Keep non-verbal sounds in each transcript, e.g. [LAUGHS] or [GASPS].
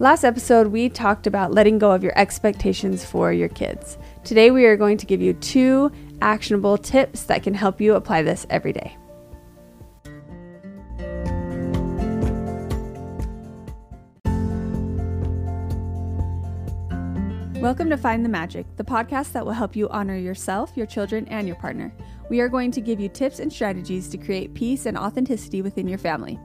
Last episode, we talked about letting go of your expectations for your kids. Today, we are going to give you two actionable tips that can help you apply this every day. Welcome to Find the Magic, the podcast that will help you honor yourself, your children, and your partner. We are going to give you tips and strategies to create peace and authenticity within your family.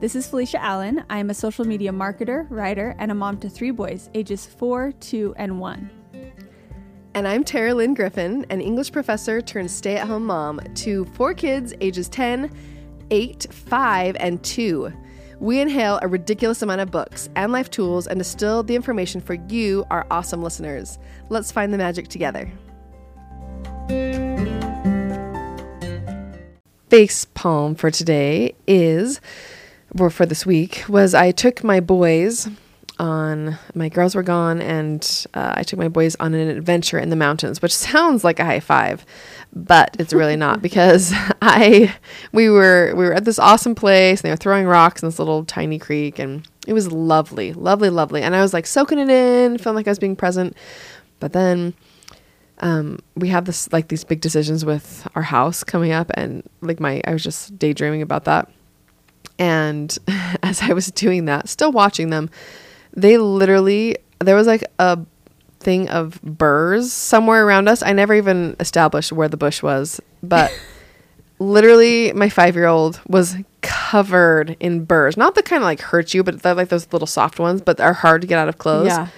This is Felicia Allen. I am a social media marketer, writer, and a mom to three boys, ages four, two, and one. And I'm Tara Lynn Griffin, an English professor turned stay at home mom to four kids ages 10, 8, 5, and 2. We inhale a ridiculous amount of books and life tools and distill the information for you, our awesome listeners. Let's find the magic together. Face palm for today is, or for this week, was I took my boys on, my girls were gone, and uh, I took my boys on an adventure in the mountains, which [LAUGHS] sounds like a high five but it's really not [LAUGHS] because [LAUGHS] I we were we were at this awesome place and they were throwing rocks in this little tiny creek and it was lovely, lovely, lovely. And I was like soaking it in, feeling like I was being present. But then um, we have this like these big decisions with our house coming up and like my I was just daydreaming about that. And [LAUGHS] as I was doing that, still watching them, they literally there was like a thing of burrs somewhere around us. I never even established where the bush was, but [LAUGHS] literally my five year old was covered in burrs. Not the kind of like hurt you, but they're like those little soft ones, but are hard to get out of clothes. Yeah.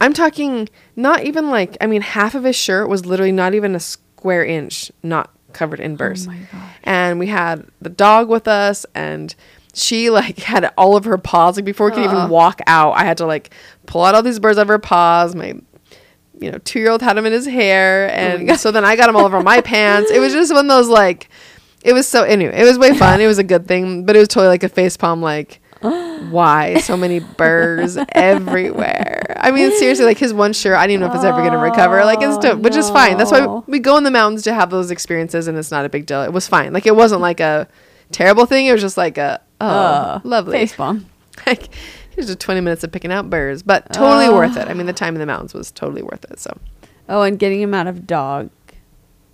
I'm talking not even like I mean half of his shirt was literally not even a square inch not covered in burrs. Oh. And we had the dog with us and she like [LAUGHS] had all of her paws like before we could even walk out. I had to like pull out all these burrs out of her paws. My you know two year old had them in his hair. And so then i got them all over my [LAUGHS] pants. It was just one of those like it was so anyway it was way fun. It was a good thing but it was totally like a face palm like why so many burrs everywhere? I mean seriously like his one shirt i don't even know if it's ever going to recover. Like it's still, which is fine. That's why we go in the mountains to have those experiences and it's not a big deal. It was fine. Like it wasn't like a terrible thing. It was just like a oh Uh, lovely. Face palm. [LAUGHS] like here's just 20 minutes of picking out burrs but totally worth it. I mean the time in the mountains was totally worth it so. Oh, and getting him out of dog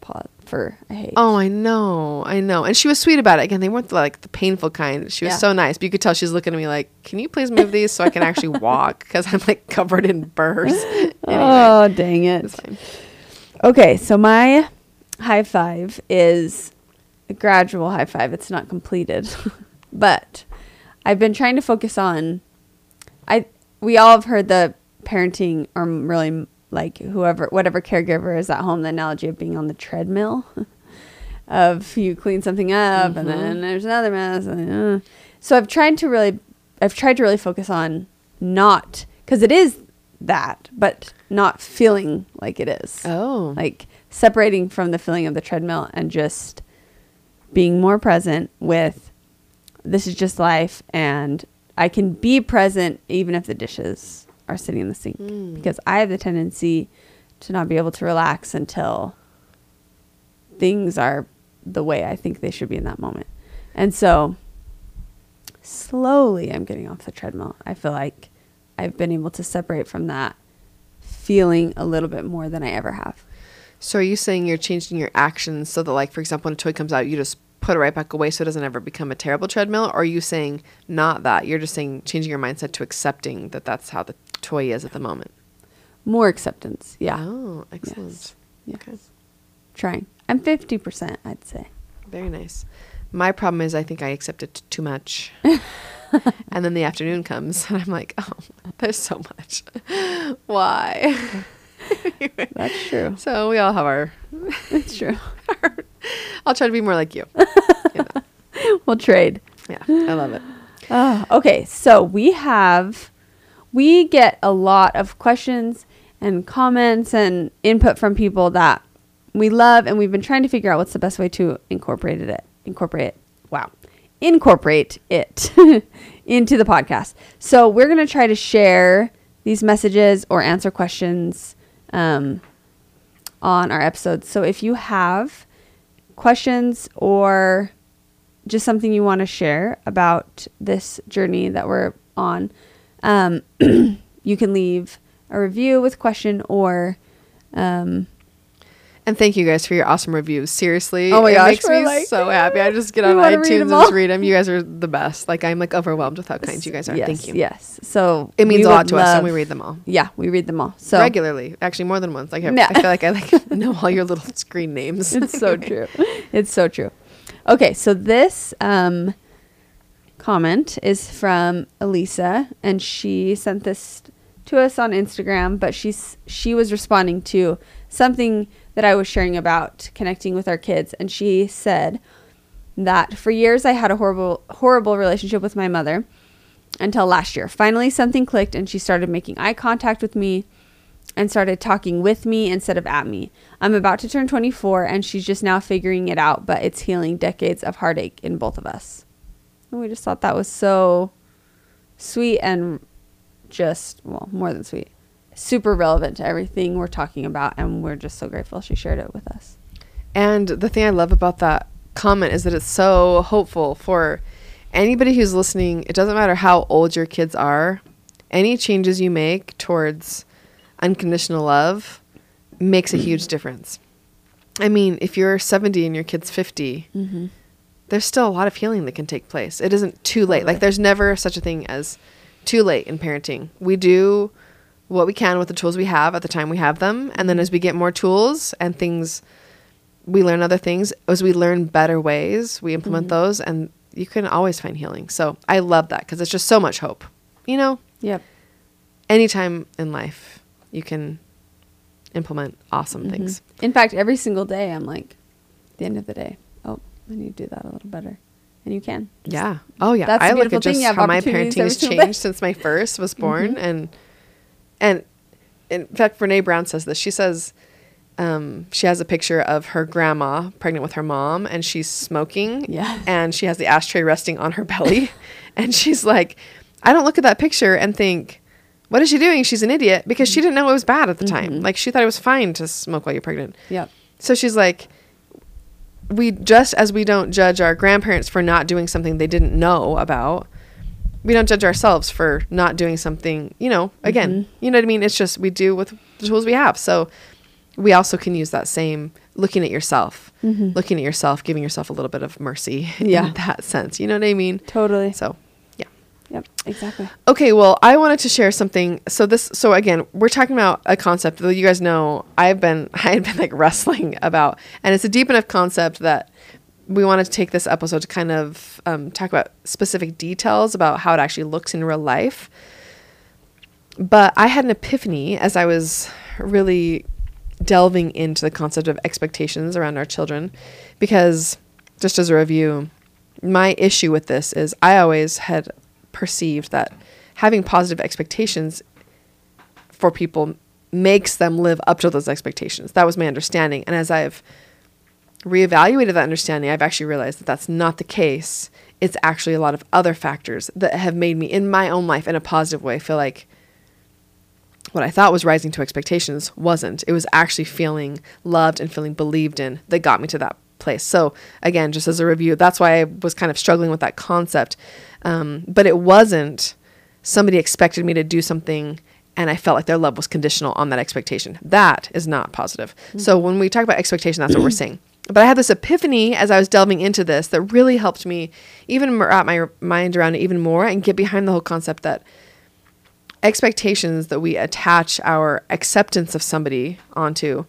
paw fur. I hate. oh i know i know and she was sweet about it again they weren't the, like the painful kind she was Yeah. so nice but you could tell she's looking at me like can you please move these so i can actually [LAUGHS] walk because i'm like covered in burrs [LAUGHS] [LAUGHS] anyway Oh, dang it. Okay, so my high five is a gradual high five. It's not completed. but I've been trying to focus on I we all have heard the parenting or really like whoever whatever caregiver is at home the analogy of being on the treadmill [LAUGHS] of you clean something up and then there's another mess and uh. so I've tried to really I've tried to really focus on not cuz it is that but not feeling like it is. Oh. Like separating from the feeling of the treadmill and just being more present with this is just life and I can be present even if the dishes are sitting in the sink hmm. because I have the tendency to not be able to relax until things are the way I think they should be in that moment. And so slowly I'm getting off the treadmill. I feel like I've been able to separate from that feeling a little bit more than I ever have. so are you saying you're changing your actions so that like for example when a toy comes out you just put it right back away so it doesn't ever become a terrible treadmill or are you saying not that you're just saying changing your mindset to accepting that that's how the toy is at the moment More acceptance. Yeah. Oh, excellent. Yes. Yes. Okay. Trying. I'm 50%, I'd say. Very nice. My problem is I think I accept it too much. [LAUGHS] and then the afternoon comes and I'm like, oh, there's so much. Why? [LAUGHS] That's true. so we all have our, That's true. [LAUGHS] I'll try to be more like you. You know. We'll trade. Yeah, I love it. Oh, okay. So we have, we get a lot of questions and comments and input from people that we love, and we've been trying to figure out what's the best way to incorporate it. Incorporate. it. Wow. Incorporate it [LAUGHS] into the podcast. So we're gonna try to share these messages or answer questions um, on our episodes. So if you have questions or just something you want to share about this journey that we're on, Um, [CLEARS THROAT] you can leave a review with question or um, And thank you guys for your awesome reviews. Seriously, Oh my it gosh, makes me like, so happy. I just get [LAUGHS] on read iTunes and just read them. You guys are [LAUGHS] the best. Like I'm like overwhelmed with how kind you guys are. yes, Thank you. Yes. So It means a lot to us, and we read them all Yeah, we read them all. So regularly. Actually, more than once. Like I, Yeah. I feel like I like [LAUGHS] know all your little screen names. it's so true. It's so true. Okay, so this um, comment is from Elisa, and she sent this to us on Instagram. But she's she was responding to something that I was sharing about connecting with our kids, and she said that for years I had a horrible horrible relationship with my mother until last year. Finally, something clicked, and she started making eye contact with me and started talking with me instead of at me. I'm about to turn 24 and she's just now figuring it out, but it's healing decades of heartache in both of us. And we just thought that was so sweet and just, well, more than sweet. Super relevant to everything we're talking about and we're just so grateful she shared it with us. And the thing I love about that comment is that it's so hopeful for anybody who's listening. It doesn't matter how old your kids are, any changes you make towards unconditional love makes a huge difference. I mean, if you're 70 and your kid's 50, Mm-hmm. There's still a lot of healing that can take place. It isn't too late. Like, there's never such a thing as too late in parenting. We do what we can with the tools we have at the time we have them. And then as we get more tools and things, we learn other things. As we learn better ways, we implement those, and you can always find healing. So I love that because it's just so much hope. You know, Yep. anytime in life, you can implement awesome things. Mhm. In fact, every single day I'm like, the end of the day, I need to do that a little better. And you can. Just- Yeah. Oh yeah. That's I look beautiful at thing, just how my parenting has every single day. changed since my first was born, Mhm. and and in fact, Brené Brown says this. She says um, she has a picture of her grandma pregnant with her mom, and she's smoking. Yes. And she has the ashtray resting on her belly, [LAUGHS] and she's like, I don't look at that picture and think. What is she doing? She's an idiot because she didn't know it was bad at the time. Mhm. Like she thought it was fine to smoke while you're pregnant. Yeah. So she's like, we just as we don't judge our grandparents for not doing something they didn't know about, we don't judge ourselves for not doing something, you know, again, Mhm. you know what I mean? It's just we do with the tools we have. So we also can use that same looking at yourself, Mhm. looking at yourself, giving yourself a little bit of mercy [LAUGHS] Yeah. in that sense. You know what I mean? Totally. So. Yep. Exactly. Okay, well, I wanted to share something. So this, so again, we're talking about a concept that you guys know I've been, [LAUGHS] I had been like wrestling about, and it's a deep enough concept that we wanted to take this episode to kind of um, talk about specific details about how it actually looks in real life. But I had an epiphany as I was really delving into the concept of expectations around our children, because just as a review, my issue with this is I always had perceived that having positive expectations for people makes them live up to those expectations. That was my understanding. And as I've reevaluated that understanding, I've actually realized that that's not the case. It's actually a lot of other factors that have made me, in my own life, in a positive way, feel like what I thought was rising to expectations wasn't. It was actually feeling loved and feeling believed in that got me to that place. So, again, just as a review, that's why I was kind of struggling with that concept. Um, but it wasn't somebody expected me to do something and I felt like their love was conditional on that expectation. That is not positive. So, when we talk about expectation, that's what we're saying. But I had this epiphany as I was delving into this that really helped me even wrap my mind around it even more and get behind the whole concept that expectations that we attach our acceptance of somebody onto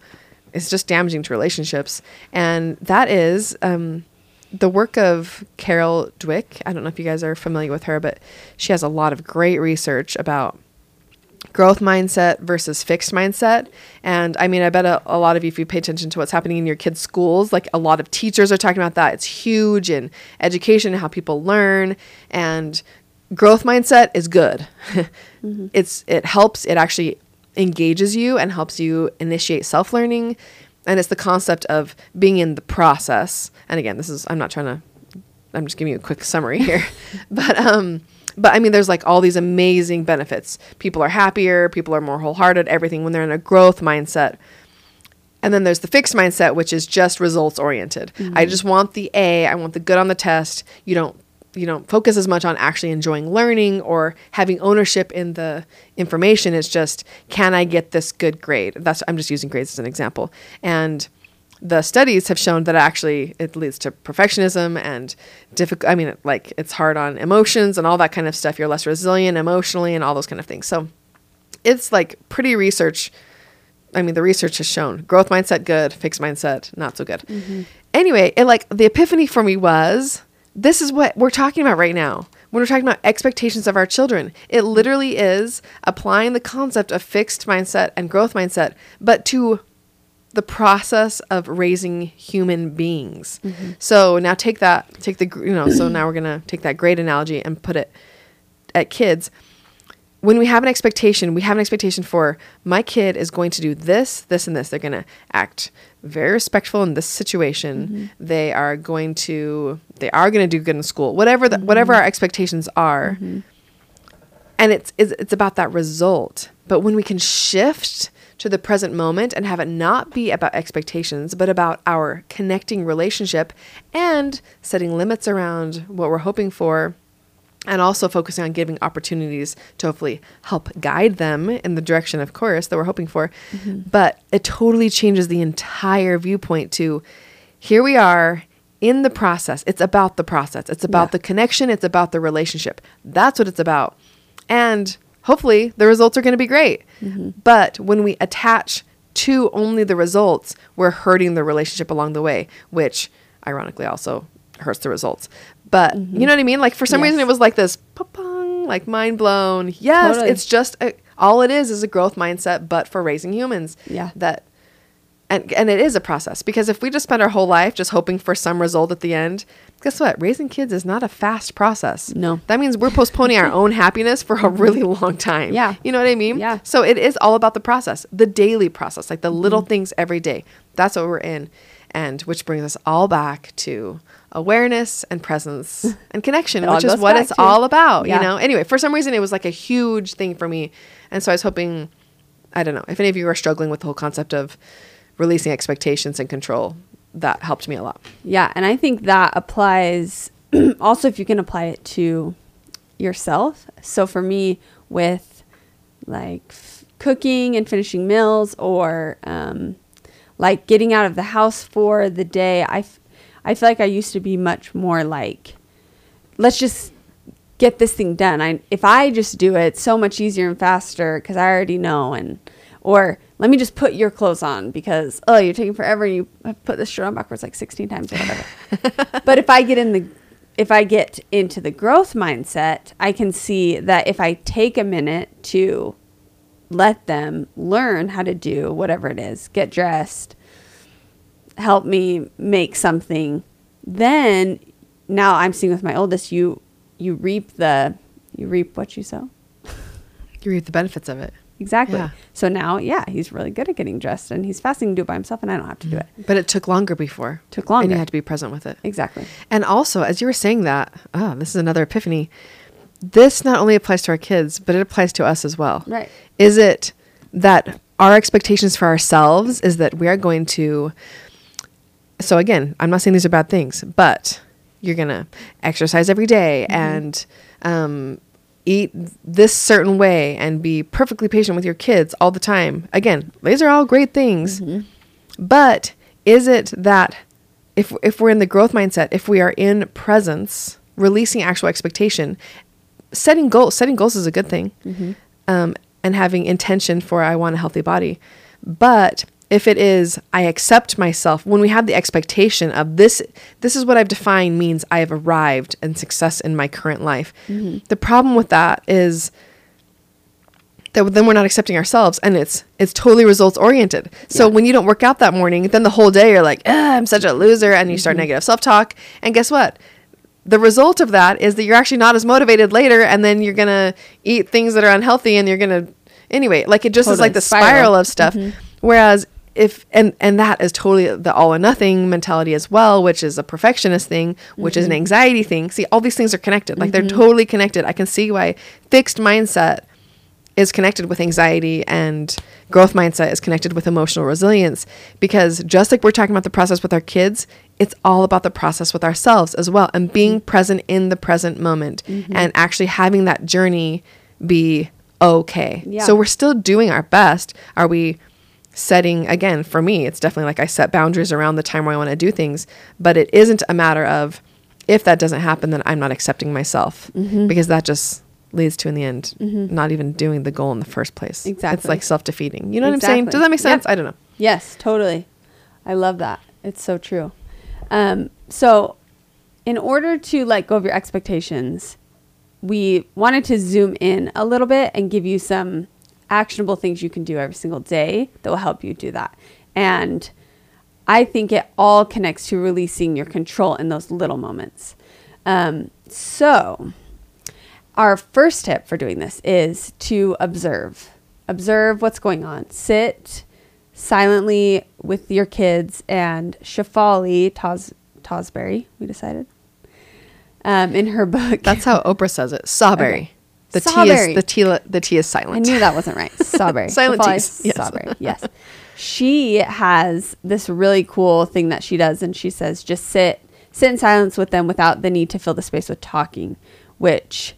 is just damaging to relationships. And that is um, the work of Carol Dweck. I don't know if you guys are familiar with her, but she has a lot of great research about growth mindset versus fixed mindset. And I mean, I bet a, a lot of you, if you pay attention to what's happening in your kids' schools, like a lot of teachers are talking about that. It's huge in education, and how people learn. And growth mindset is good. [LAUGHS] Mm-hmm. It's it helps. It actually engages you and helps you initiate self learning. And it's the concept of being in the process. And again, this is I'm not trying to. I'm just giving you a quick summary here, [LAUGHS] but um, but I mean, there's like all these amazing benefits. People are happier. People are more wholehearted. Everything when they're in a growth mindset. And then there's the fixed mindset, which is just results oriented. I just want the A. I want the good on the test. You don't you don't focus as much on actually enjoying learning or having ownership in the information. It's just can i get this good grade? That's i'm just using grades as an example. And the studies have shown that actually it leads to perfectionism and difficult i mean like it's hard on emotions and all that kind of stuff. You're less resilient emotionally and all those kind of things. So it's like pretty research i mean the research has shown growth mindset good fixed mindset not so good. Mm-hmm. Anyway it like the epiphany for me was this is what we're talking about right now when we're talking about expectations of our children it literally is applying the concept of fixed mindset and growth mindset but to the process of raising human beings. Mm-hmm. So now take that, take the, you know, so now we're going to take that great analogy and put it at kids. When we have an expectation, we have an expectation for my kid is going to do this, this, and this. They're going to act very respectful in this situation. Mm-hmm. They are going to, they are going to do good in school. Whatever the, whatever mm-hmm. our expectations are, mm-hmm. and it's, it's it's about that result but when we can shift to the present moment and have it not be about expectations but about our connecting relationship and setting limits around what we're hoping for and also focusing on giving opportunities to hopefully help guide them in the direction of course that we're hoping for. Mm-hmm. But it totally changes the entire viewpoint to here we are in the process. It's about the process. It's about Yeah. the connection. It's about the relationship. That's what it's about. And hopefully the results are going to be great. Mm-hmm. But when we attach to only the results we're hurting the relationship along the way which ironically also hurts the results but you know what i mean like for some Yes. reason it was like this pong like mind blown yes Totally. it's just a, all it is is a growth mindset but for raising humans Yeah. that and and it is a process because if we just spend our whole life just hoping for some result at the end guess what raising kids is not a fast process No. that means we're postponing our own happiness for a really long time Yeah. you know what i mean Yeah. so it is all about the process the daily process like the little Mm-hmm. things every day that's what we're in and which brings us all back to awareness and presence [LAUGHS] and connection which is what it's to- all about Yeah. you know anyway for some reason it was like a huge thing for me and so i was hoping i don't know if any of you are struggling with the whole concept of releasing expectations and control that helped me a lot Yeah, and I think that applies [CLEARS THROAT] also if you can apply it to yourself. So for me, with like f- cooking and finishing meals, or um, like getting out of the house for the day, I, f- I feel like I used to be much more like, let's just get this thing done. I if I just do it, it's so much easier and faster because I already know and or let me just put your clothes on because oh you're taking forever and you have put this shirt on backwards like 16 times or whatever. [LAUGHS] but if I get in the if I get into the growth mindset, I can see that if I take a minute to let them learn how to do whatever it is, get dressed, help me make something, then now I'm seeing with my oldest, you you reap the you reap what you sow. [LAUGHS] you reap the benefits of it Exactly. Yeah. So now, yeah, he's really good at getting dressed and he's fasting to do it by himself and I don't have to do it. but it took longer before Took longer. and you had to be present with it Exactly. And also, as you were saying that, oh, this is another epiphany. This not only applies to our kids, but it applies to us as well. Right. Is it that our expectations for ourselves is that we are going to so again, I'm not saying these are bad things, but you're gonna exercise every day and um, eat this certain way and be perfectly patient with your kids all the time. Again, these are all great things, but is it that if if we're in the growth mindset, if we are in presence, releasing actual expectation, setting goals, setting goals is a good thing, um, and having intention for I want a healthy body. But if it is I accept myself, when we have the expectation of this, this is what I've defined means I have arrived and success in my current life. The problem with that is that then we're not accepting ourselves and it's it's totally results oriented. So Yeah. when you don't work out that morning then the whole day you're like "Ah, i'm such a loser and you start negative self-talk. And guess what? The result of that is that you're actually not as motivated later and then you're gonna eat things that are unhealthy and you're gonna anyway like it just is like the Spiral. spiral, of stuff. Whereas if and and that is totally the all or nothing mentality as well which is a perfectionist thing which is an mm-hmm. anxiety thing. See all these things are connected. Like they're mm-hmm. totally connected. I can see why fixed mindset is connected with anxiety and growth mindset is connected with emotional resilience. Because just like we're talking about the process with our kids it's all about the process with ourselves as well and being mm-hmm. present in the present moment and actually having that journey be okay. Yeah. so we're still doing our best. Are we setting again for me it's definitely like i set boundaries around the time where i want to do things but it isn't a matter of if that doesn't happen then i'm not accepting myself Mm-hmm. because that just leads to in the end not even doing the goal in the first place Exactly. it's like self-defeating you know what i'm saying does that make sense i don't know Yes, totally. I love that. It's so true. Um, so, in order to let go of your expectations, we wanted to zoom in a little bit and give you some actionable things you can do every single day that will help you do that. And I think it all connects to releasing your control in those little moments. Um, so, our first tip for doing this is to observe. Observe what's going on. Sit silently with your kids and Shefali Tos Tosberry, we decided. Um, in her book. that's how [LAUGHS] oprah says it sawberry Okay. The t is the t the t is I knew that wasn't right. [LAUGHS] Strawberry. Silent T's, yes. Strawberry. Yes. She has this really cool thing that she does, and she says, just sit, sit in silence with them without the need to fill the space with talking, which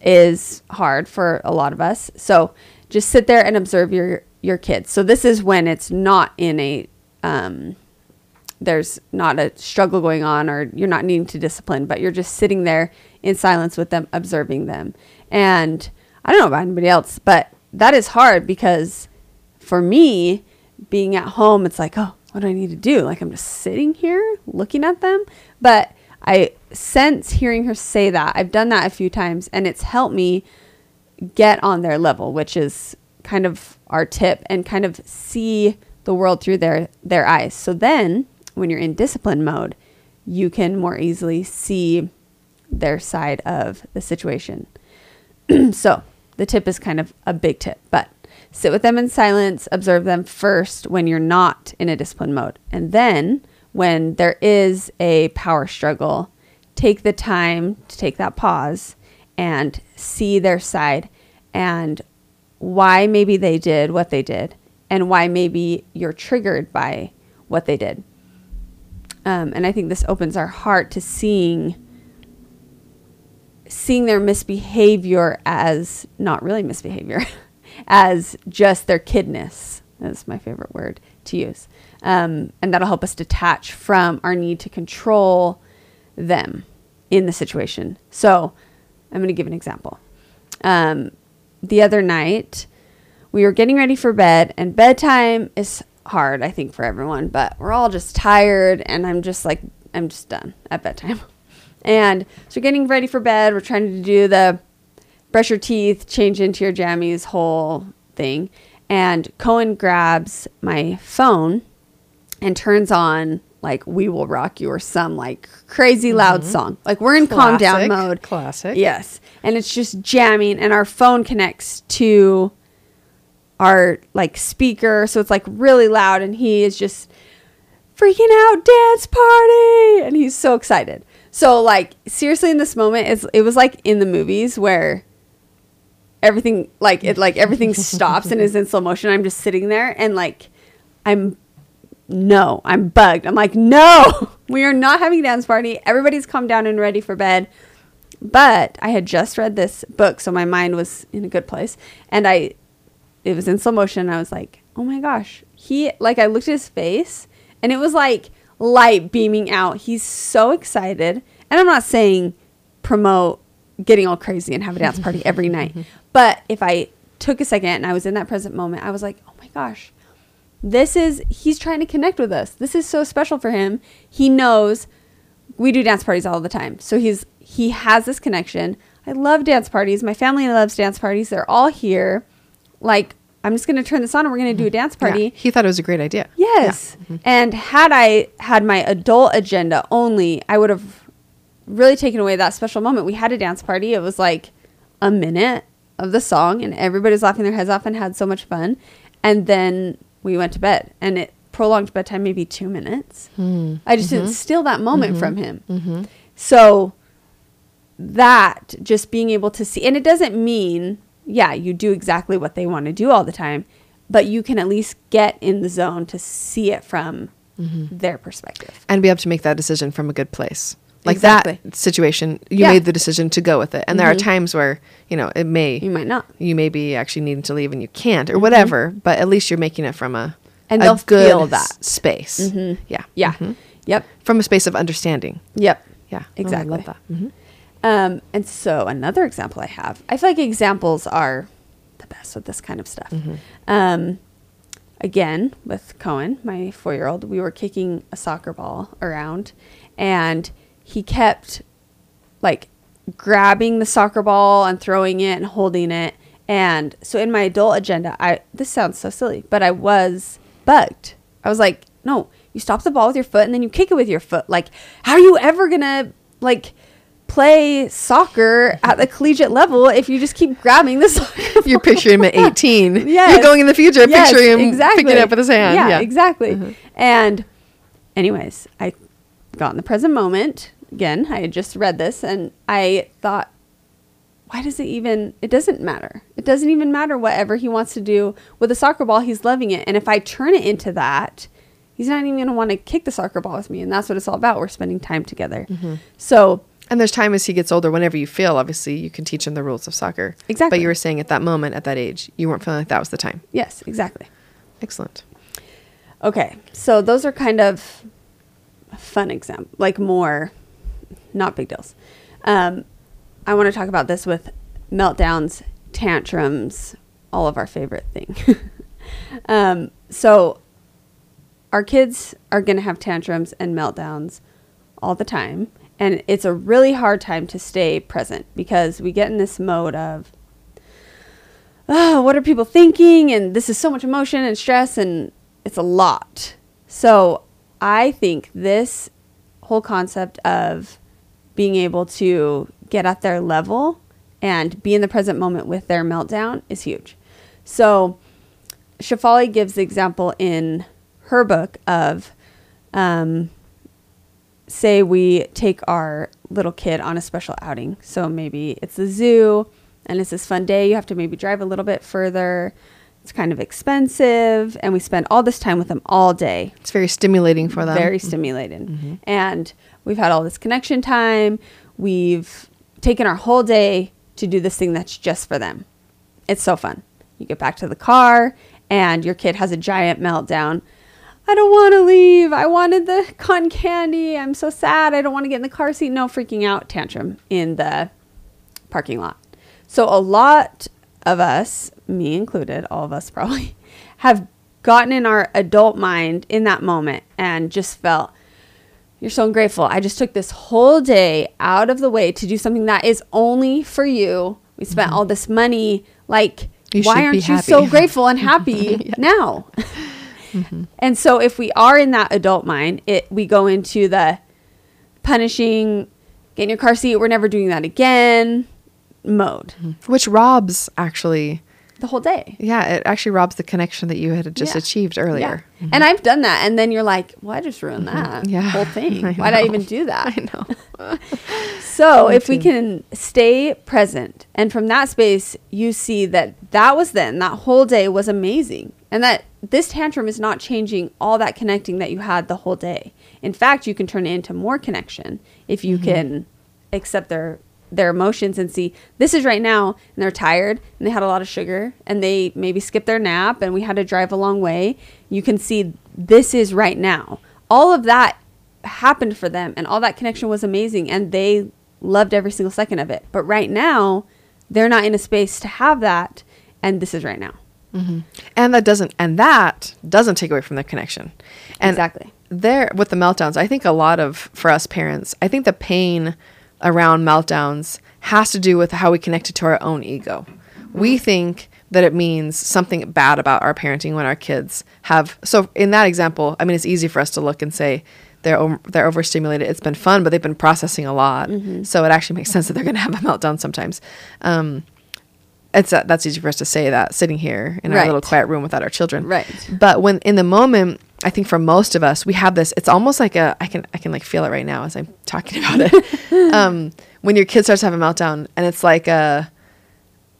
is hard for a lot of us. So just sit there and observe your your kids. So this is when it's not in a um, there's not a struggle going on or you're not needing to discipline, but you're just sitting there in silence with them, observing them. And I don't know about anybody else, but that is hard because for me, being at home, it's like, oh, what do I need to do? Like I'm just sitting here looking at them. But I sense hearing her say that. I've done that a few times and it's helped me get on their level, which is kind of our tip and kind of see the world through their their eyes. So then when you're in discipline mode, you can more easily see their side of the situation. [CLEARS THROAT] so, the tip is kind of a big tip, but sit with them in silence, observe them first when you're not in a discipline mode. And then when there is a power struggle, take the time to take that pause and see their side and why maybe they did what they did and why maybe you're triggered by what they did. Um, and I think this opens our heart to seeing seeing their misbehavior as not really misbehavior, [LAUGHS] as just their kidness. That's my favorite word to use. Um, and that'll help us detach from our need to control them in the situation. So I'm going to give an example. Um, the other night, we were getting ready for bed, and bedtime is hard, I think, for everyone, but we're all just tired, and I'm just like, I'm just done at bedtime. [LAUGHS] And so, getting ready for bed, we're trying to do the brush your teeth, change into your jammies whole thing. And Cohen grabs my phone and turns on like "We Will Rock You" or some like crazy loud mm-hmm. song. Like we're in calm down mode. classic. Yes, and it's just jamming, and our phone connects to our like speaker, so it's like really loud, and he is just freaking out dance party! And he's so excited. So like seriously in this moment it's, it was like in the movies where everything like it like everything [LAUGHS] stops and is in slow motion i'm just sitting there and like i'm no i'm bugged. I'm like no [LAUGHS] we are not having a dance party. Everybody's calmed down and ready for bed. But i had just read this book so my mind was in a good place and i it was in slow motion and i was like oh my gosh. He like i looked at his face and it was like light beaming out. He's so excited. And i'm not saying promote getting all crazy and have a dance party every night. [LAUGHS] But if i took a second and i was in that present moment i was like oh my gosh. This is he's trying to connect with us. This is so special for him. He knows we do dance parties all the time. So he's he has this connection. I love dance parties. My family loves dance parties. They're all here. Like i'm just going to turn this on and we're going to do a mm-hmm. dance Yeah, party he thought it was a great idea Yes. Mm-hmm. And had I had my adult agenda only, I would have really taken away that special moment. We had a dance party. It was like a minute of the song and everybody's laughing their heads off and had so much fun. And then we went to bed and it prolonged bedtime maybe two minutes. Hmm. I just didn't mm-hmm. steal that moment from him. So that just being able to see, and it doesn't mean yeah, you do exactly what they want to do all the time, but you can at least get in the zone to see it from Mm-hmm. their perspective. and be able to make that decision from a good place. Like Exactly. that situation, you Yeah. made the decision to go with it. And there are Mhm. times where, you know, it may You might not. you may be actually needing to leave and you can't or whatever, but at least you're making it from a Mm-hmm. And a they'll good feel that. space. Mhm. Yeah. Yeah. Mhm. Yep. From a space of understanding. Yep. Yeah. Oh, Exactly. I love that. Um, and so another example I have, I feel like examples are the best with this kind of stuff. Um, again, with Cohen, my four year old, we were kicking a soccer ball around and he kept like grabbing the soccer ball and throwing it and holding it. And so in my adult agenda, I this sounds so silly, but I was bugged. I was like, no, you stop the ball with your foot and then you kick it with your foot. Like, how are you ever gonna like play soccer at the collegiate level if you just keep grabbing the [LAUGHS] soccer? You're picturing him at 18. yeah, You're going in the future, Yes, picturing him picking it up with his hand. Yeah, Yeah. exactly. And, anyways, I got in the present moment. Again, I had just read this and I thought, why does it even? It doesn't matter. It doesn't even matter whatever he wants to do with a soccer ball. He's loving it. And if I turn it into that, he's not even going to want to kick the soccer ball with me. And that's what it's all about. We're spending time together. Mm-hmm. So, And there's time as he gets older, whenever you feel, obviously, you can teach him the rules of soccer. Exactly. But you were saying at that moment, at that age, you weren't feeling like that was the time. yes, exactly. Excellent. Okay, so those are kind of fun example, like more, not big deals. Um, I want to talk about this with meltdowns, tantrums, all of our favorite thing. [LAUGHS] um, so our kids are going to have tantrums and meltdowns all the time, and it's a really hard time to stay present because we get in this mode of oh, what are people thinking? And this is so much emotion and stress, and it's a lot. So I think this whole concept of being able to get at their level and be in the present moment with their meltdown is huge. So Shefali gives the example in her book of um, say we take our little kid on a special outing. So maybe it's the zoo and it's this fun day. You have to maybe drive a little bit further. It's kind of expensive. And we spend all this time with them all day. It's very stimulating for them. Very stimulated. Mm-hmm. And we've had all this connection time. We've taken our whole day to do this thing that's just for them. It's so fun. You get back to the car and your kid has a giant meltdown. I don't want to leave. I wanted the cotton candy. I'm so sad. I don't want to get in the car seat. No freaking out tantrum in the parking lot. So a lot of us, me included, all of us [LAUGHS] probably, have gotten in our adult mind in that moment and just felt you're so ungrateful. I just took this whole day out of the way to do something that is only for you. We spent all this money. Like, You why aren't you so grateful and [LAUGHS] happy now? [LAUGHS] Mm-hmm. And so if we are in that adult mind, it we go into the punishing, get in your car seat, we're never doing that again mode mm-hmm. Which robs, actually, the whole day. yeah, it actually robs the connection that you had just Yeah. achieved earlier. Yeah. Mm-hmm. And I've done that. And then you're like, well, I just ruined that Mm-hmm. Yeah. whole thing. Why [LAUGHS] did I even do that? [LAUGHS] I know. [LAUGHS] So if we can stay present and from that space, you see that that was then, that whole day was amazing. And that this tantrum is not changing all that connecting that you had the whole day. In fact, you can turn it into more connection if you mm-hmm. can accept their their emotions and see this is right now and they're tired and they had a lot of sugar and they maybe skipped their nap and we had to drive a long way. You can see this is right now. All of that happened for them and all that connection was amazing and they loved every single second of it. But right now they're not in a space to have that and this is right now and that doesn't and that doesn't take away from the connection. And Exactly. there with the meltdowns i think a lot of for us parents i think the pain around meltdowns has to do with how we connect it to our own ego. We think that it means something bad about our parenting when our kids have so in that example i mean it's easy for us to look and say they're o- they're overstimulated. It's been fun but they've been processing a lot. So it actually makes sense that they're going to have a meltdown sometimes. Um, it's uh, that's easy for us to say that sitting here in our little quiet room without our children Right. but when in the moment i think for most of us we have this it's almost like a i can i can like feel it right now as i'm talking [LAUGHS] about it [LAUGHS] um when your kid starts to have a meltdown and it's like a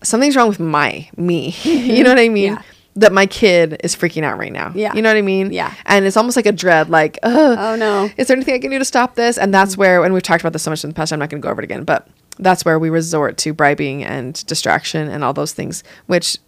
something's wrong with my me. [LAUGHS] you know what I mean? Yeah. That my kid is freaking out right now. Yeah. You know what I mean? Yeah. And it's almost like a dread, like, Oh no. is there anything I can do to stop this? And that's where, and we've talked about this so much in the past, I'm not going to go over it again, but that's where we resort to bribing and distraction and all those things, which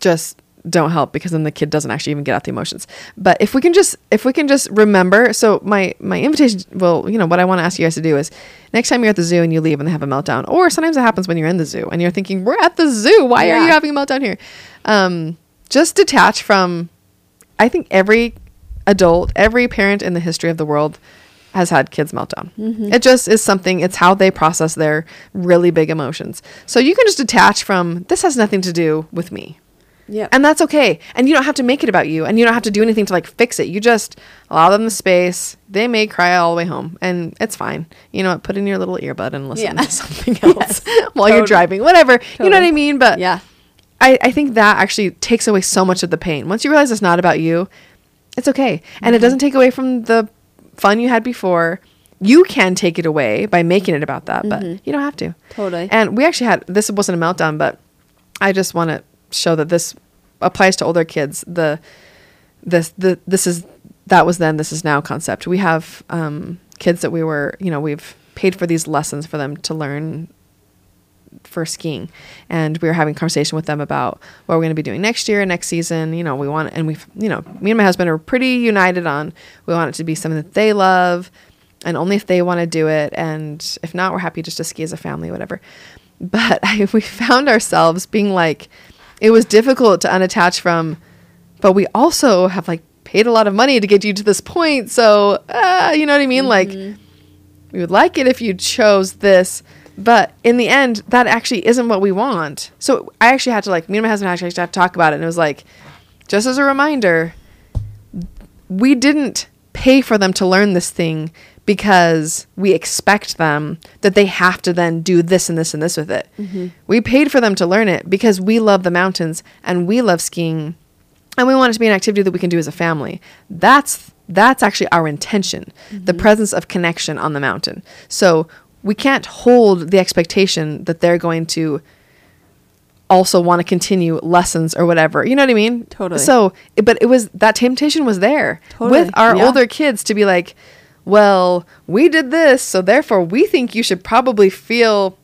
just don't help because then the kid doesn't actually even get out the emotions. But if we can just, if we can just remember, so my, my invitation, well, you know, what I want to ask you guys to do is next time you're at the zoo and you leave and they have a meltdown, or sometimes it happens when you're in the zoo and you're thinking, we're at the zoo. Why are you having a meltdown here? Um, just detach from I think every adult, every parent in the history of the world has had kids meltdown. It just is something, it's how they process their really big emotions. So you can just detach from this has nothing to do with me. Yep. And that's okay. And you don't have to make it about you and you don't have to do anything to like fix it. You just allow them the space. They may cry all the way home and it's fine. You know what? Put in your little earbud and listen Yeah. to [LAUGHS] something else [LAUGHS] [LAUGHS] while you're driving, whatever. You know what I mean? But yeah. I, I think that actually takes away so much of the pain. Once you realize it's not about you, it's okay. And it Mm-hmm. doesn't take away from the fun you had before. You can take it away by making it about that, but you don't have to. Mm-hmm. Totally. And we actually had this wasn't a meltdown, but I just want to show that this applies to older kids. The this the this is that was then this is now concept. We have um, kids that we were you know we've paid for these lessons for them to learn for skiing. And we were having conversation with them about what we're going to be doing next year next season you know we want and we've you know me and my husband are pretty united on we want it to be something that they love and only if they want to do it and if not we're happy just to ski as a family whatever. But [LAUGHS] I, we found ourselves being like it was difficult to unattach from but we also have like paid a lot of money to get you to this point so uh, you know what i mean? Like we would like it if you chose this but in the end that actually isn't what we want so i actually had to like me and my husband actually had to talk about it and it was like just as a reminder we didn't pay for them to learn this thing because we expect them that they have to then do this and this and this with it. Mm-hmm. We paid for them to learn it because we love the mountains and we love skiing and we want it to be an activity that we can do as a family. That's that's actually our intention, the mm-hmm. presence of connection on the mountain. So we can't hold the expectation that they're going to also want to continue lessons or whatever. You know what I mean? Totally. So, but it was that temptation was there Totally, with our yeah. older kids to be like, well, we did this, so therefore we think you should probably feel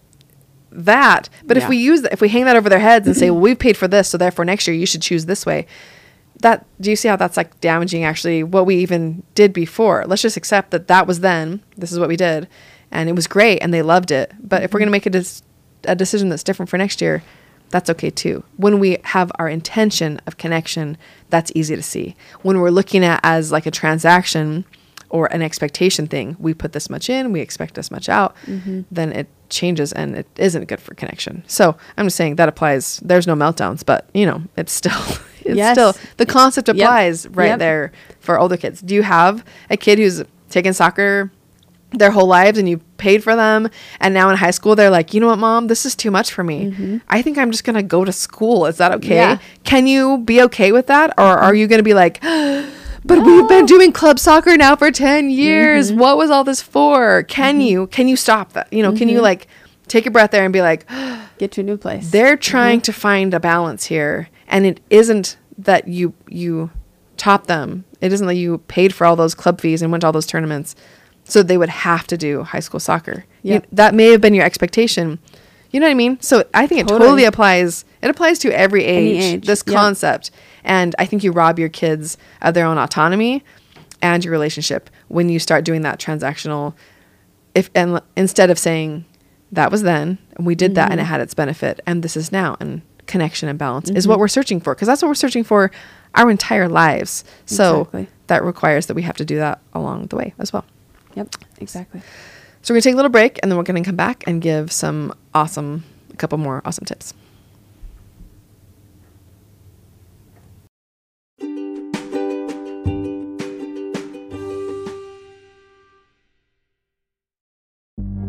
that. But if we use that, if we hang that over their heads and say, well, we've paid for this, so therefore next year you should choose this way. That do you see how that's like damaging actually what we even did before? Let's just accept that that was then. This is what we did, and it was great, and they loved it. But if we're gonna mm-hmm. make a dis- a decision that's different for next year, that's okay too. When we have our intention of connection, that's easy to see. When we're looking at as like a transaction or an expectation thing, we put this much in, we expect this much out, mm-hmm. then it changes and it isn't good for connection. So I'm just saying that applies. There's no meltdowns, but you know, it's still [LAUGHS] it's Yes. still the concept Yep. applies right Yep. there for older kids. Do you have a kid who's taken soccer their whole lives and you paid for them. And now in high school they're like you know what mom? This is too much for me. Mm-hmm. I think i'm just going to go to school. Is that okay? Yeah. can you be okay with that? Or are you going to be like [GASPS] but we've been doing club soccer now for 10 years. Mm-hmm. What was all this for? Can mm-hmm. you can you stop that? You know can you like take a breath there and be like [GASPS] Get to a new place. they're trying to find a balance here. And it isn't that you you taught them. It isn't that you paid for all those club fees and went to all those tournaments so they would have to do high school soccer You- that may have been your expectation you know what i mean so i think it totally, Totally. applies it applies to every age, age, this yep. concept and i think you rob your kids of their own autonomy and your relationship when you start doing that transactional if and instead of saying that was then and we did that Mm-hmm. and it had its benefit and this is now and connection and balance is Mm-hmm. what we're searching for because that's what we're searching for our entire lives so Exactly. that requires that we have to do that along the way as well Yep. Exactly. so we're going to take a little break and then we're going to come back and give some awesome a couple more awesome tips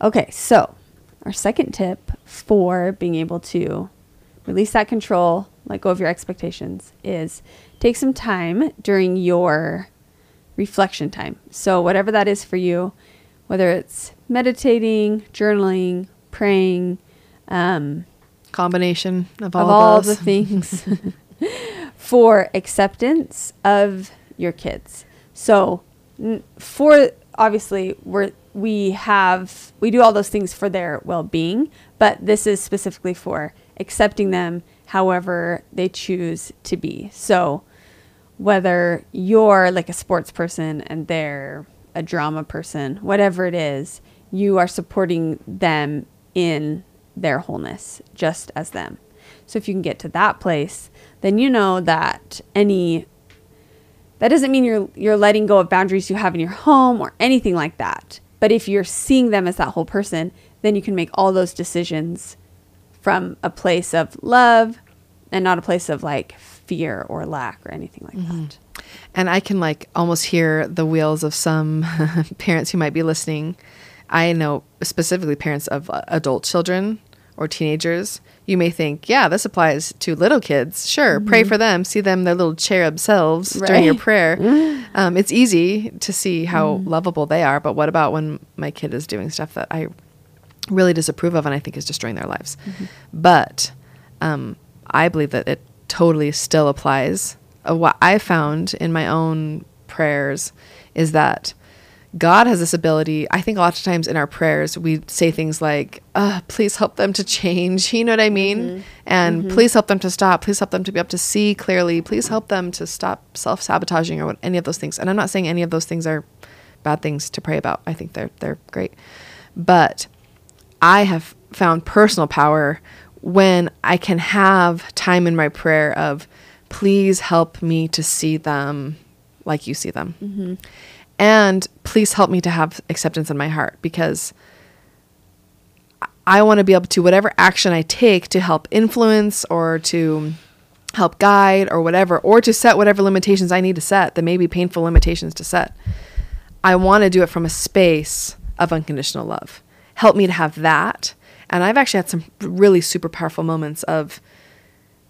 Okay, so our second tip for being able to release that control, let go of your expectations, is take some time during your reflection time. So, whatever that is for you, whether it's meditating, journaling, praying, um, Combination of all of all the things [LAUGHS] for acceptance of your kids. So, n- for obviously, we're we have we do all those things for their well-being, but this is specifically for accepting them however they choose to be. So, whether you're like a sports person and they're a drama person, whatever it is, you are supporting them in their wholeness just as them. So if you can get to that place, then you know that any that doesn't mean you're you're letting go of boundaries you have in your home or anything like that. But if you're seeing them as that whole person, then you can make all those decisions from a place of love and not a place of like fear or lack or anything like that. And I can like almost hear the wheels of some [LAUGHS] parents who might be listening. I know specifically parents of uh, adult children or teenagers. You may think, yeah, this applies to little kids. Sure, pray for them, see them their little cherub selves during your prayer. [LAUGHS] Um, it's easy to see how lovable they are, but what about when my kid is doing stuff that I really disapprove of and I think is destroying their lives? But um, I believe that it totally still applies. Uh, what I found in my own prayers is that God has this ability. I think a lot of times in our prayers, we say things like, uh, please help them to change. [LAUGHS] You know what I mean? And please help them to stop. Please help them to be able to see clearly. Please help them to stop self sabotaging or what, any of those things. And I'm not saying any of those things are bad things to pray about. I think they're, they're great. But I have found personal power when I can have time in my prayer of, please help me to see them like you see them. And please help me to have acceptance in my heart because I want to be able to, whatever action I take to help influence or to help guide or whatever, or to set whatever limitations I need to set that may be painful limitations to set. I want to do it from a space of unconditional love. Help me to have that. And I've actually had some really super powerful moments of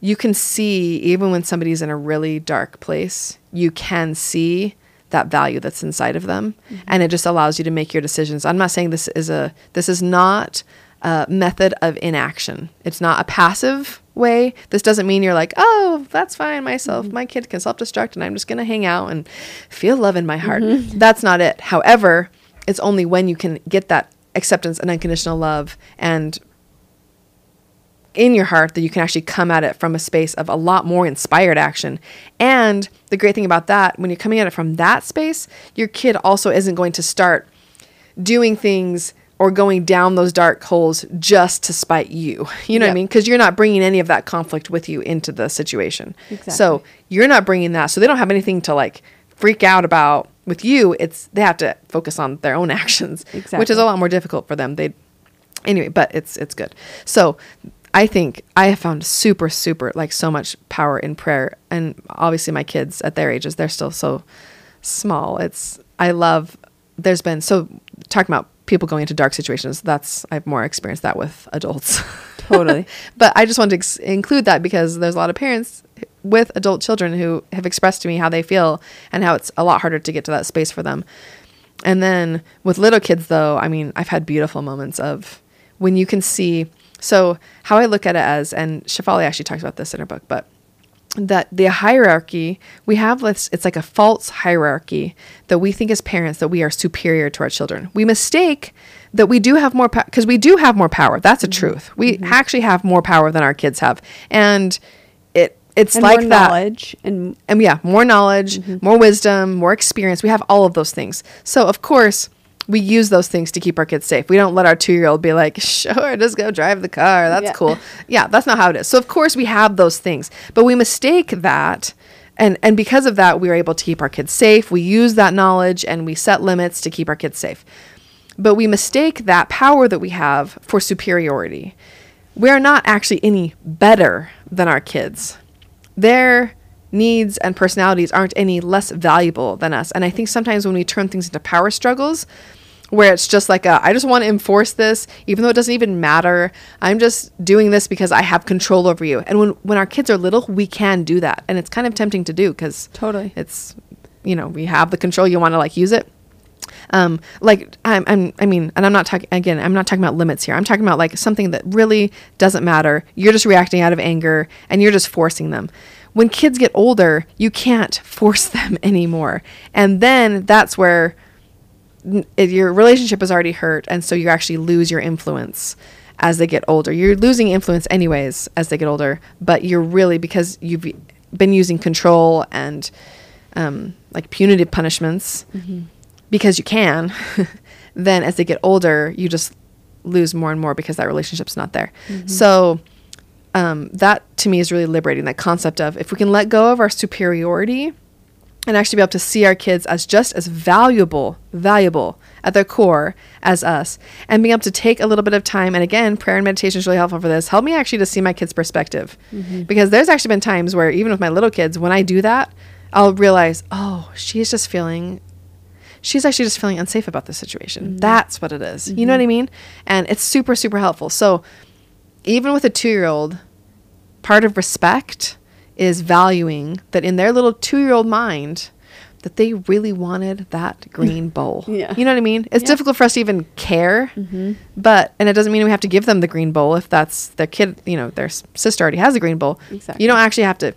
you can see, even when somebody's in a really dark place, you can see that value that's inside of them. Mm-hmm. And it just allows you to make your decisions. I'm not saying this is a, this is not a method of inaction. It's not a passive way. This doesn't mean you're like, oh, that's fine, myself. Mm-hmm. My kid can self destruct and I'm just going to hang out and feel love in my heart. Mm-hmm. That's not it. However, it's only when you can get that acceptance and unconditional love and in your heart that you can actually come at it from a space of a lot more inspired action. And the great thing about that, when you're coming at it from that space, your kid also isn't going to start doing things or going down those dark holes just to spite you. [LAUGHS] You know what I mean? Because you're not bringing any of that conflict with you into the situation. Exactly. So you're not bringing that. So they don't have anything to like freak out about with you. It's they have to focus on their own [LAUGHS] actions, which is a lot more difficult for them. They anyway, but it's it's good. So I think I have found super super like so much power in prayer, and obviously my kids at their ages they're still so small. It's I love. There's been so talking about people going into dark situations. That's I've more experienced that with adults. [LAUGHS] Totally. but I just wanted to ex- include that because there's a lot of parents with adult children who have expressed to me how they feel and how it's a lot harder to get to that space for them. And then with little kids, though, I mean, I've had beautiful moments of when you can see. So, how I look at it as, and Shefali actually talks about this in her book, but that the hierarchy we have this it's like a false hierarchy that we think as parents that we are superior to our children. We mistake that we do have more power because we do have more power. That's a mm-hmm. truth. We mm-hmm. actually have more power than our kids have. And it it's And like more that. knowledge and and yeah, more knowledge, mm-hmm. more wisdom, more experience. We have all of those things. So of course, we use those things to keep our kids safe. We don't let our two year old be like, sure, just go drive the car. That's Yeah. cool. Yeah, that's not how it is. So of course we have those things, but we mistake that. And, and because of that, we are able to keep our kids safe. We use that knowledge and we set limits to keep our kids safe. But we mistake that power that we have for superiority. We are not actually any better than our kids their needs and personalities aren't any less valuable than us. And I think sometimes when we turn things into power struggles, where it's just like a, I just want to enforce this, even though it doesn't even matter. I'm just doing this because I have control over you. And when when our kids are little, we can do that, and it's kind of tempting to do because Totally. it's you know we have the control. You want to like use it. Um, like I'm, I'm, I mean, and I'm not talking again. I'm not talking about limits here. I'm talking about like something that really doesn't matter. You're just reacting out of anger, and you're just forcing them. When kids get older, you can't force [LAUGHS] them anymore, and then that's where it- your relationship is already hurt, and so you actually lose your influence as they get older. You're losing influence anyways as they get older, but you're really because you've been using control and um, like punitive punishments because you can. [LAUGHS] then as they get older, you just lose more and more because that relationship's not there. So um, that to me is really liberating. That concept of if we can let go of our superiority and actually be able to see our kids as just as valuable, valuable at their core as us, and being able to take a little bit of time. And again, prayer and meditation is really helpful for this. Help me actually to see my kids' perspective, mm-hmm. because there's actually been times where even with my little kids, when I do that, I'll realize, oh, she's just feeling. She's actually just feeling unsafe about this situation. Mm-hmm. That's what it is. You know what I mm-hmm. mean? And it's super, super helpful. So, even with a two year old, part of respect is valuing that in their little two year old mind that they really wanted that [LAUGHS] green bowl. Yeah. You know what I mean? It's Yeah. difficult for us to even care, mm-hmm. but, and it doesn't mean we have to give them the green bowl if that's their kid, you know, their sister already has a green bowl. Exactly. You don't actually have to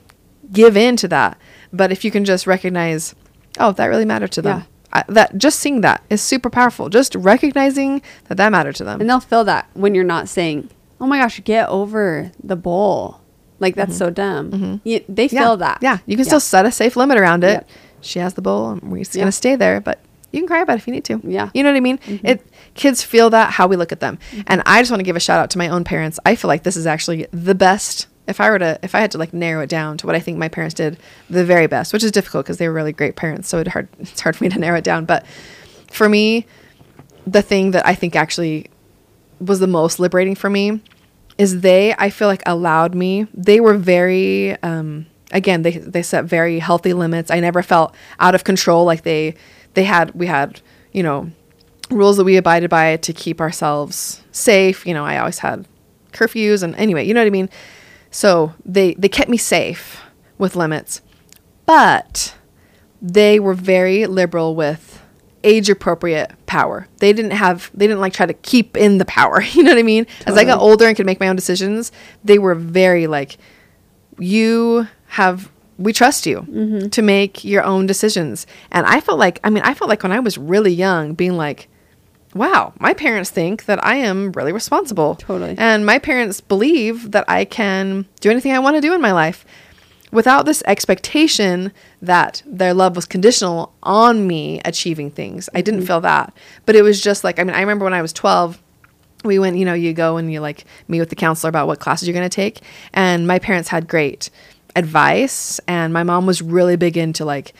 give in to that. But if you can just recognize, oh, that really mattered to them. Yeah. I, that just seeing that is super powerful. Just recognizing that that mattered to them. and they'll feel that when you're not saying, "Oh my gosh, get over the bowl." Like that's so dumb. You, they Mm-hmm. yeah. feel that. Yeah, you can still set a safe limit around it. Yep. She has the bowl, and we're just Yeah. gonna stay there. But you can cry about it if you need to. Yeah. Mm-hmm. you know what I mean. It kids feel that how we look at them, and I just want to give a shout out to my own parents. I feel like this is actually the best. If I were to, if I had to like narrow it down to what I think my parents did the very best, which is difficult because they were really great parents, so it hard [LAUGHS] it's hard for me to narrow it down. But for me, the thing that I think actually was the most liberating for me is they I feel like allowed me. They were very um again they they set very healthy limits. I never felt out of control. Like they they had we had you know rules that we abided by to keep ourselves safe. You know I always had curfews and anyway you know what I mean? So they they kept me safe with limits. But they were very liberal with age appropriate power. They didn't have they didn't like try to keep in the power. [LAUGHS] You know what I mean? As I got older and could make my own decisions, they were very like you have we trust you mm-hmm. to make your own decisions. And I felt like I mean, I felt like when I was really young being like wow, my parents think that I am really responsible. Totally. And my parents believe that I can do anything I want to do in my life without this expectation that their love was conditional on me achieving things. I didn't mm-hmm. feel that. But it was just like, I mean, I remember when I was 12, we went, you know, you go and you like meet with the counselor about what classes you're going to take. And my parents had great advice. And my mom was really big into like,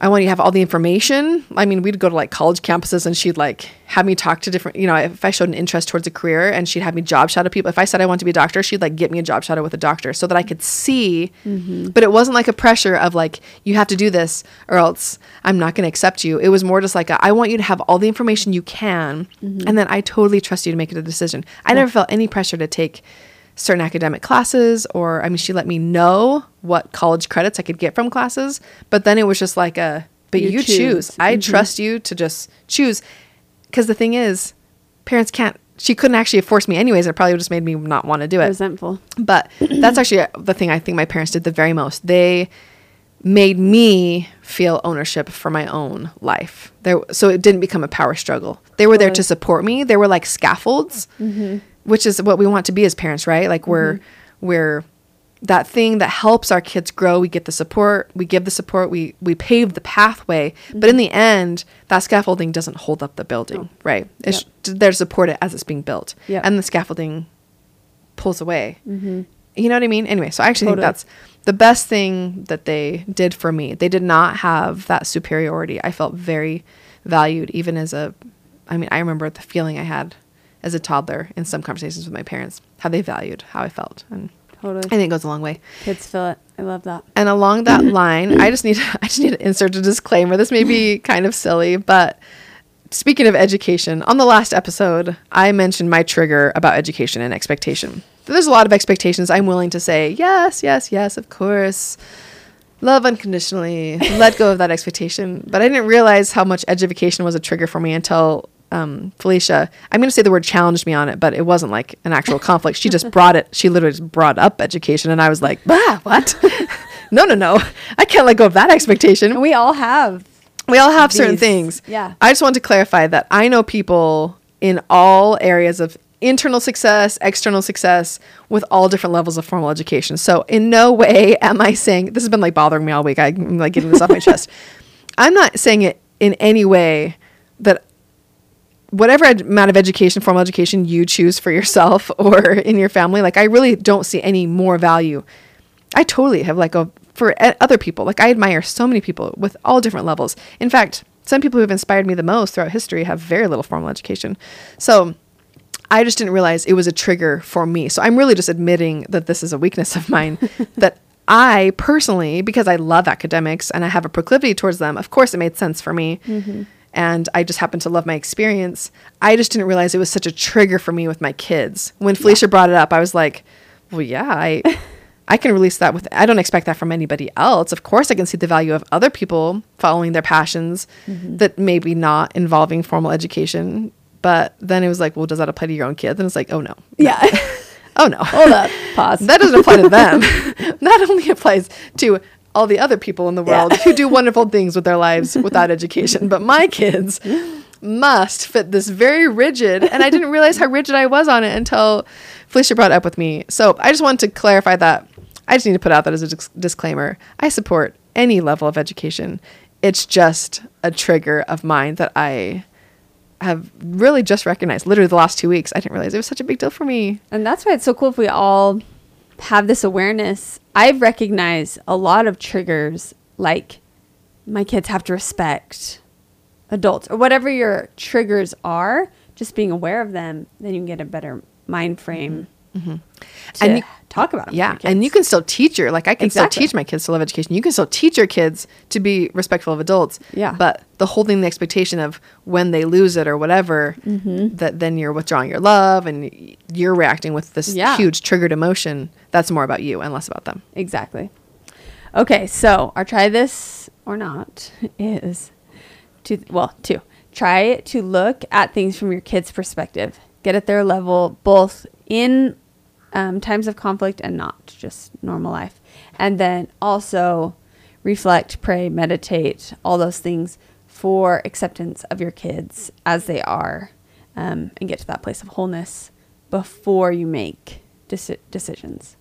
I want you to have all the information. I mean, we'd go to like college campuses and she'd like have me talk to different, you know, if I showed an interest towards a career and she'd have me job shadow people. If I said I want to be a doctor, she'd like get me a job shadow with a doctor so that I could see. Mm-hmm. But it wasn't like a pressure of like, you have to do this or else I'm not going to accept you. It was more just like, a, I want you to have all the information you can. Mm-hmm. And then I totally trust you to make a decision. I never felt any pressure to take certain academic classes or I mean she let me know what college credits I could get from classes but then it was just like a but you, You choose, choose. I mm-hmm. trust you to just choose cuz the thing is parents can't she couldn't actually force me anyways. It probably just made me not want to do it. Resentful. But that's actually the thing I think my parents did the very most. They made me feel ownership for my own life. There, so it didn't become a power struggle. They were there to support me. They were like scaffolds, mm-hmm. Which is what we want to be as parents, right? Like we're mm-hmm. we're that thing that helps our kids grow. We get the support, we give the support, we we pave the pathway. But in mm-hmm. the end, that scaffolding doesn't hold up the building, right? It's there to support it as it's being built, Yep. and the scaffolding pulls away. Mm-hmm. You know what I mean? Anyway, so I actually Totally. think that's the best thing that they did for me. They did not have that superiority. I felt very valued, even as a, I mean, I remember the feeling I had as a toddler in some conversations with my parents, how they valued how I felt. And Totally. I think it goes a long way. Kids feel it. I love that. And along that [LAUGHS] line, I just need [LAUGHS] I just need to insert a disclaimer. This may be kind of silly, but speaking of education, on the last episode, I mentioned my trigger about education and expectation. There's a lot of expectations. I'm willing to say, yes, yes, yes, of course. Love unconditionally. [LAUGHS] Let go of that expectation. But I didn't realize how much education was a trigger for me until um, Felicia, I'm going to say the word challenged me on it, but it wasn't like an actual [LAUGHS] conflict. She just brought it. She literally just brought up education. And I was like, bah, what? [LAUGHS] no, no, no. I can't let go of that expectation And we all have. we all have certain things. yeah. I just want to clarify that I know people in all areas of internal success, external success, with all different levels of formal education. So in no way am I saying this has been like bothering me all week. I'm like getting this off my chest. [LAUGHS] I'm not saying it in any way that whatever ed- amount of education, formal education you choose for yourself [LAUGHS] or in your family, like I really don't see any more value. I totally have like a for other people. Like I admire so many people with all different levels. In fact, some people who have inspired me the most throughout history have very little formal education. So I just didn't realize it was a trigger for me. So I'm really just admitting that this is a weakness of mine [LAUGHS] that I personally, because I love academics and I have a proclivity towards them, of course it made sense for me. Mm-hmm. And I just happened to love my experience. I just didn't realize it was such a trigger for me with my kids. When Felicia brought it up, I was like, well, yeah, I. [LAUGHS] I can release that with I don't expect that from anybody else. Of course I can see the value of other people following their passions mm-hmm. that maybe not involving formal education. But then it was like, well, does that apply to your own kids? And it's like, oh no. Yeah. [LAUGHS] Oh no. Hold up. [LAUGHS] Pause. That doesn't apply to them. that only applies to all the other people in the world Yeah. who do wonderful things with their lives [LAUGHS] without education. But my kids must fit this very rigid, and I didn't realize how rigid I was on it until Felicia brought it up with me. So I just wanted to clarify that. I just need to put out that as a dis- disclaimer. I support any level of education. It's just a trigger of mine that I have really just recognized. Literally the last two weeks, I didn't realize it was such a big deal for me. And that's why it's so cool if we all have this awareness. I've recognized a lot of triggers like my kids have to respect adults or whatever your triggers are, just being aware of them, then you can get a better mind frame mm-hmm. Mm-hmm. to And you- talk about them. Yeah, and you can still teach your like I can Exactly. still teach my kids to love education. You can still teach your kids to be respectful of adults. Yeah. but the holding the expectation of when they lose it or whatever, Mm-hmm. that then you're withdrawing your love and you're reacting with this Yeah. huge triggered emotion. That's more about you and less about them. Exactly. Okay, so our try this or not is to well, two. Try to look at things from your kids' perspective. Get at their level, both in um, times of conflict and not just normal life. And then also reflect, pray, meditate, all those things for acceptance of your kids as they are, um, and get to that place of wholeness before you make deci- decisions.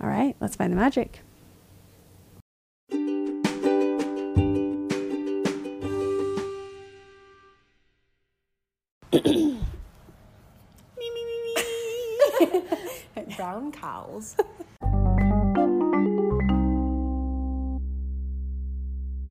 All right, let's find the magic. [CLEARS THROAT] [LAUGHS] Brown cows. [LAUGHS]